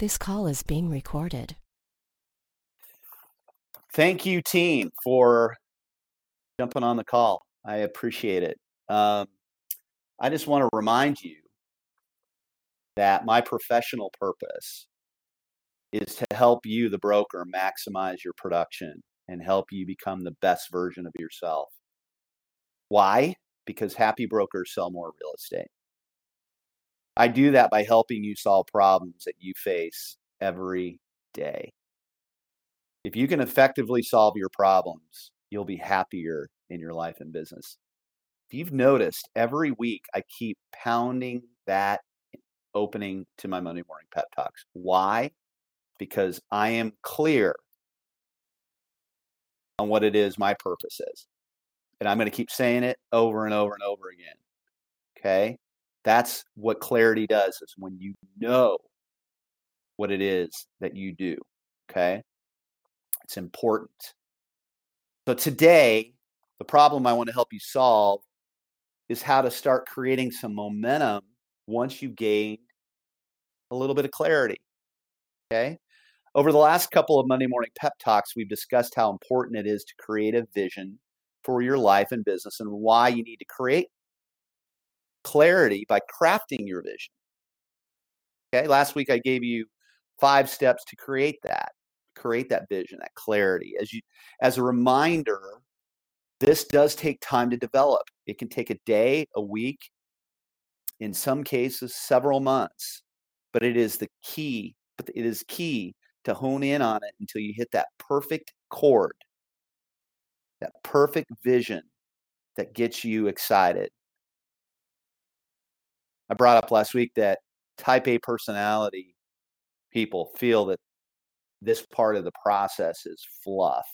This call is being recorded. Thank you, team, for jumping on the call. I appreciate it. Um, I just want to remind you that my professional purpose is to help you, the broker, maximize your production and help you become the best version of yourself. Why? Because happy brokers sell more real estate. I do that by helping you solve problems that you face every day. If you can effectively solve your problems, you'll be happier in your life and business. If you've noticed, every week I keep pounding that opening to my Monday morning pep talks. Why? Because I am clear on what it is my purpose is. And I'm going to keep saying it over and over and over again. Okay? That's what clarity does is when you know what it is that you do. Okay? It's important. So today, the problem I want to help you solve is how to start creating some momentum once you gain a little bit of clarity. Okay? Over the last couple of Monday morning pep talks, we've discussed how important it is to create a vision for your life and business and why you need to create clarity by crafting your vision. Okay, last week I gave you five steps to create that, create that vision, that clarity. As you as a reminder, this does take time to develop. It can take a day, a week, in some cases several months, but it is the key, but it is key to hone in on it until you hit that perfect chord, that perfect vision that gets you excited I brought up last week that type A personality people feel that this part of the process is fluff.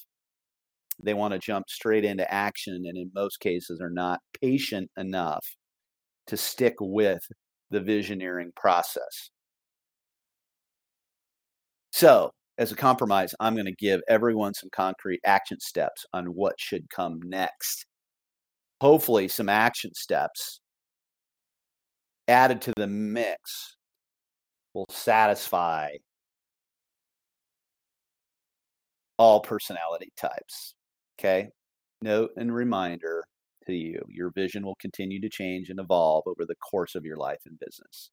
They want to jump straight into action, and in most cases, are not patient enough to stick with the visioneering process. So, as a compromise, I'm going to give everyone some concrete action steps on what should come next. Hopefully, some action steps added to the mix will satisfy all personality types. Okay. Note and reminder to you your vision will continue to change and evolve over the course of your life and business.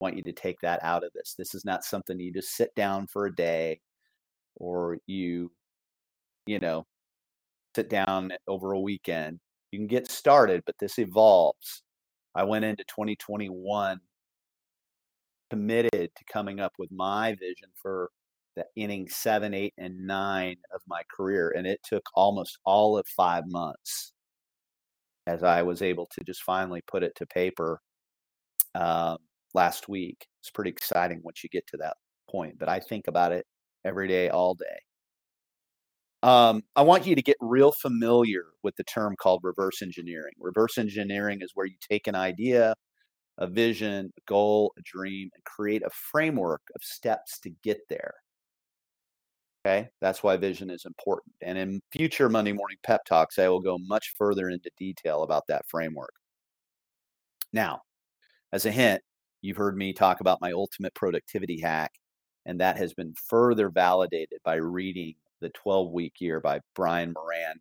I want you to take that out of this. This is not something you just sit down for a day or you, you know, sit down over a weekend. You can get started, but this evolves. I went into 2021 committed to coming up with my vision for the inning seven, eight, and nine of my career. And it took almost all of five months as I was able to just finally put it to paper uh, last week. It's pretty exciting once you get to that point. But I think about it every day, all day. Um, I want you to get real familiar with the term called reverse engineering. Reverse engineering is where you take an idea, a vision, a goal, a dream, and create a framework of steps to get there. Okay, that's why vision is important. And in future Monday morning pep talks, I will go much further into detail about that framework. Now, as a hint, you've heard me talk about my ultimate productivity hack, and that has been further validated by reading the 12 week year by Brian Moran.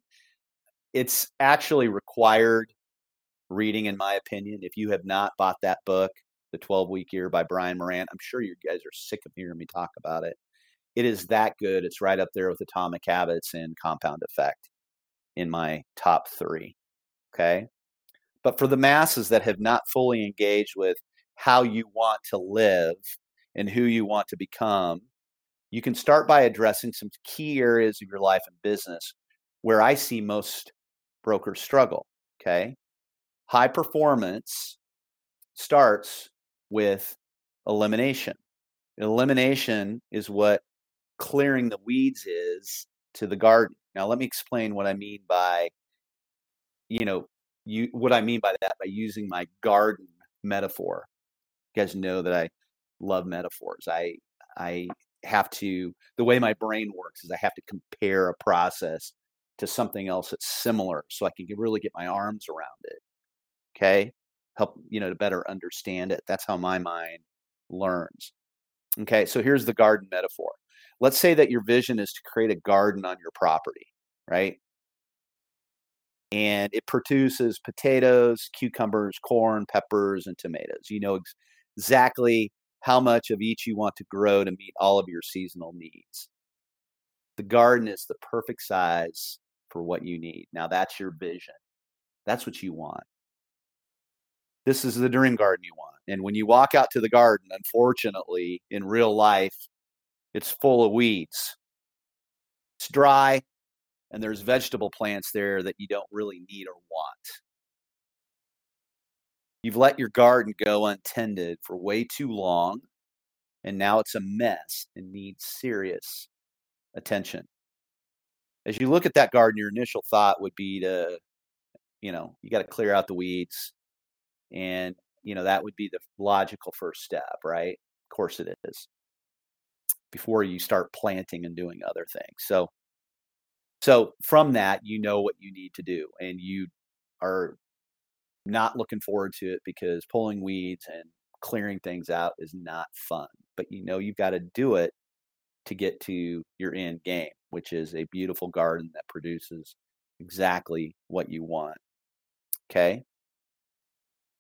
It's actually required reading, in my opinion. If you have not bought that book, The 12 Week Year by Brian Moran, I'm sure you guys are sick of hearing me talk about it. It is that good. It's right up there with Atomic Habits and Compound Effect in my top three. Okay. But for the masses that have not fully engaged with how you want to live and who you want to become, you can start by addressing some key areas of your life and business where I see most brokers struggle. Okay. High performance starts with elimination. Elimination is what clearing the weeds is to the garden. Now, let me explain what I mean by, you know, you what I mean by that by using my garden metaphor. You guys know that I love metaphors. I I have to the way my brain works is I have to compare a process to something else that's similar so I can really get my arms around it. Okay? Help, you know, to better understand it. That's how my mind learns. Okay, so here's the garden metaphor. Let's say that your vision is to create a garden on your property, right? And it produces potatoes, cucumbers, corn, peppers, and tomatoes. You know ex- exactly how much of each you want to grow to meet all of your seasonal needs. The garden is the perfect size for what you need. Now, that's your vision. That's what you want. This is the dream garden you want. And when you walk out to the garden, unfortunately, in real life, it's full of weeds. It's dry, and there's vegetable plants there that you don't really need or want. You've let your garden go untended for way too long, and now it's a mess and needs serious attention. As you look at that garden, your initial thought would be to, you know, you got to clear out the weeds, and you know that would be the logical first step, right? Of course it is. Before you start planting and doing other things. So so from that, you know what you need to do, and you are not looking forward to it because pulling weeds and clearing things out is not fun. But you know you've got to do it to get to your end game, which is a beautiful garden that produces exactly what you want. Okay.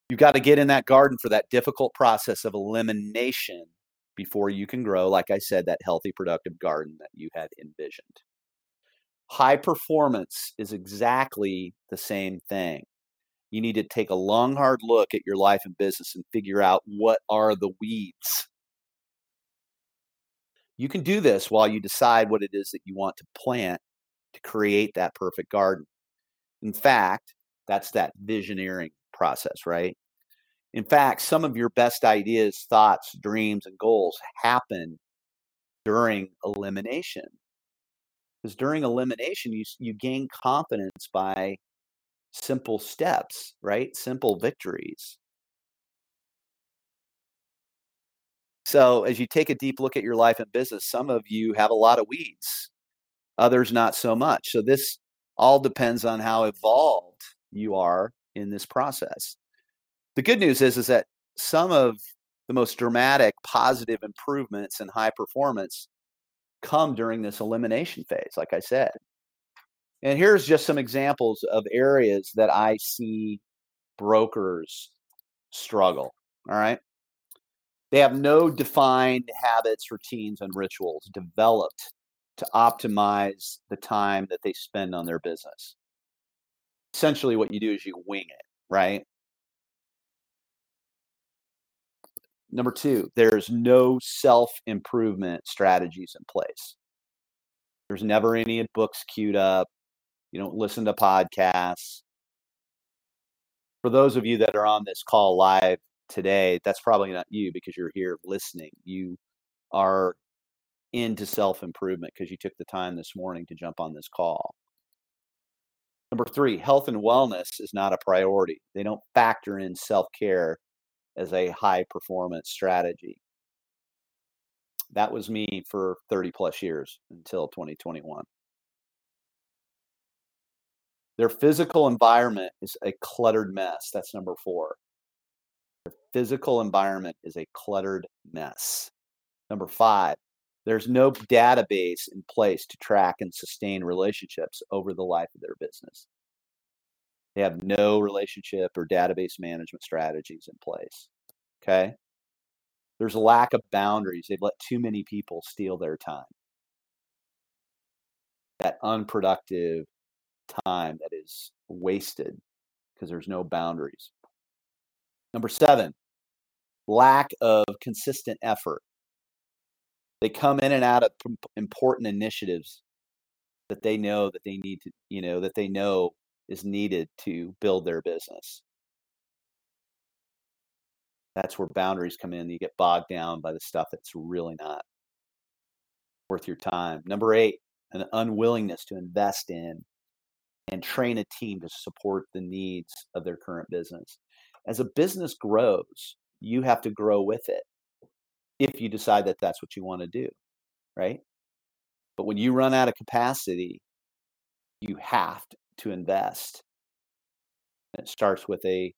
You've got to get in that garden for that difficult process of elimination before you can grow, like I said, that healthy, productive garden that you had envisioned. High performance is exactly the same thing. You need to take a long, hard look at your life and business and figure out what are the weeds. You can do this while you decide what it is that you want to plant to create that perfect garden. In fact, that's that visioneering process, right? In fact, some of your best ideas, thoughts, dreams, and goals happen during elimination. Because during elimination, you, you gain confidence by simple steps, right? Simple victories. So, as you take a deep look at your life and business, some of you have a lot of weeds, others not so much. So, this all depends on how evolved you are in this process. The good news is, is that some of the most dramatic positive improvements in high performance come during this elimination phase, like I said. And here's just some examples of areas that I see brokers struggle. All right. They have no defined habits, routines, and rituals developed to optimize the time that they spend on their business. Essentially, what you do is you wing it, right? Number two, there's no self improvement strategies in place. There's never any books queued up. You don't listen to podcasts. For those of you that are on this call live today, that's probably not you because you're here listening. You are into self improvement because you took the time this morning to jump on this call. Number three, health and wellness is not a priority. They don't factor in self care as a high performance strategy. That was me for 30 plus years until 2021. Their physical environment is a cluttered mess. That's number four. Their physical environment is a cluttered mess. Number five, there's no database in place to track and sustain relationships over the life of their business. They have no relationship or database management strategies in place. Okay. There's a lack of boundaries. They've let too many people steal their time. That unproductive time that is wasted because there's no boundaries. Number seven, lack of consistent effort. They come in and out of important initiatives that they know that they need to, you know, that they know is needed to build their business. That's where boundaries come in. You get bogged down by the stuff that's really not worth your time. Number eight, an unwillingness to invest in and train a team to support the needs of their current business. As a business grows, you have to grow with it if you decide that that's what you want to do, right? But when you run out of capacity, you have to invest. And it starts with a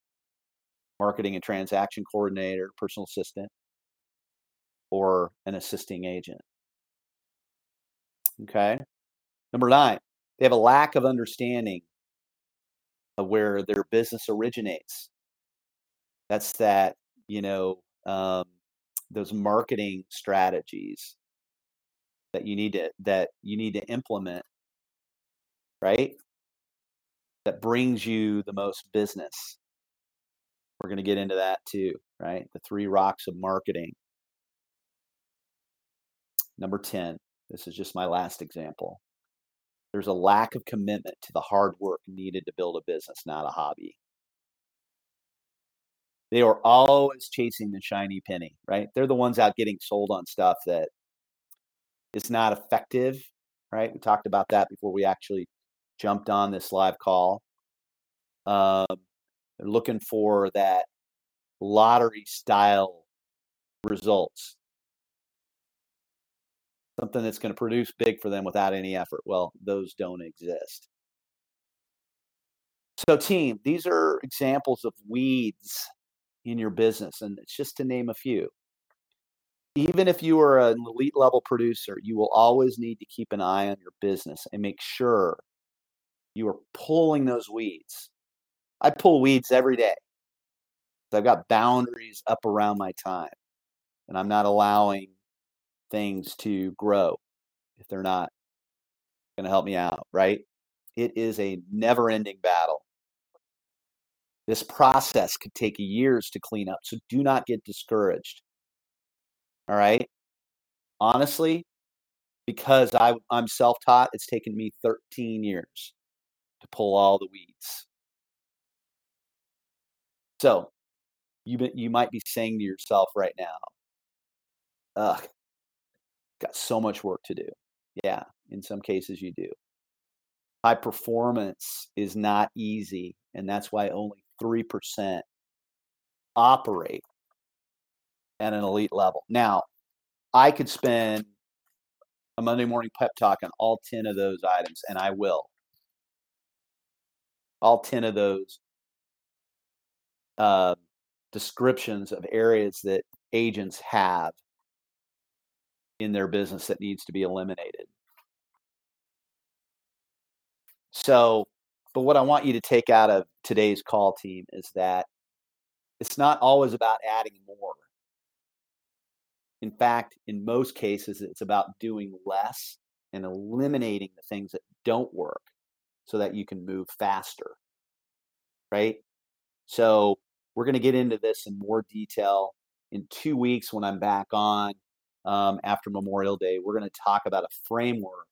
marketing and transaction coordinator, personal assistant, or an assisting agent. Okay. Number nine, they have a lack of understanding of where their business originates. That's that, you know, um, those marketing strategies that you need to that you need to implement, right? That brings you the most business. We're going to get into that too, right? The three rocks of marketing. Number 10, this is just my last example. There's a lack of commitment to the hard work needed to build a business, not a hobby. They are always chasing the shiny penny, right? They're the ones out getting sold on stuff that is not effective, right? We talked about that before we actually jumped on this live call. Um, they're looking for that lottery style results something that's going to produce big for them without any effort. Well, those don't exist. So, team, these are examples of weeds in your business, and it's just to name a few. Even if you are an elite level producer, you will always need to keep an eye on your business and make sure you are pulling those weeds. I pull weeds every day. I've got boundaries up around my time, and I'm not allowing things to grow if they're not going to help me out, right? It is a never ending battle. This process could take years to clean up, so do not get discouraged. All right. Honestly, because I, I'm self taught, it's taken me 13 years to pull all the weeds. So you, you might be saying to yourself right now, ugh, got so much work to do. Yeah, in some cases you do. High performance is not easy, and that's why only 3% operate at an elite level. Now, I could spend a Monday morning pep talk on all 10 of those items, and I will. All 10 of those uh, descriptions of areas that agents have in their business that needs to be eliminated. So, but what I want you to take out of today's call team is that it's not always about adding more. In fact, in most cases, it's about doing less and eliminating the things that don't work so that you can move faster. Right? So, we're going to get into this in more detail in two weeks when I'm back on um, after Memorial Day. We're going to talk about a framework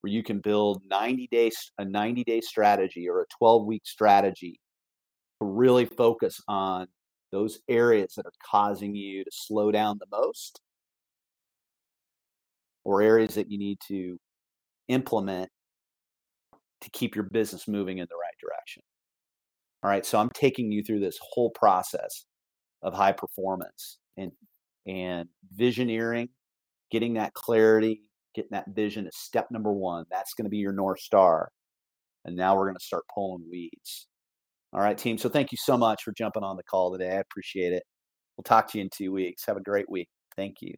where you can build 90 days a 90 day strategy or a 12 week strategy to really focus on those areas that are causing you to slow down the most or areas that you need to implement to keep your business moving in the right direction. All right, so I'm taking you through this whole process of high performance and and visioneering, getting that clarity, getting that vision is step number one. That's going to be your North Star. And now we're going to start pulling weeds. All right, team. So thank you so much for jumping on the call today. I appreciate it. We'll talk to you in two weeks. Have a great week. Thank you.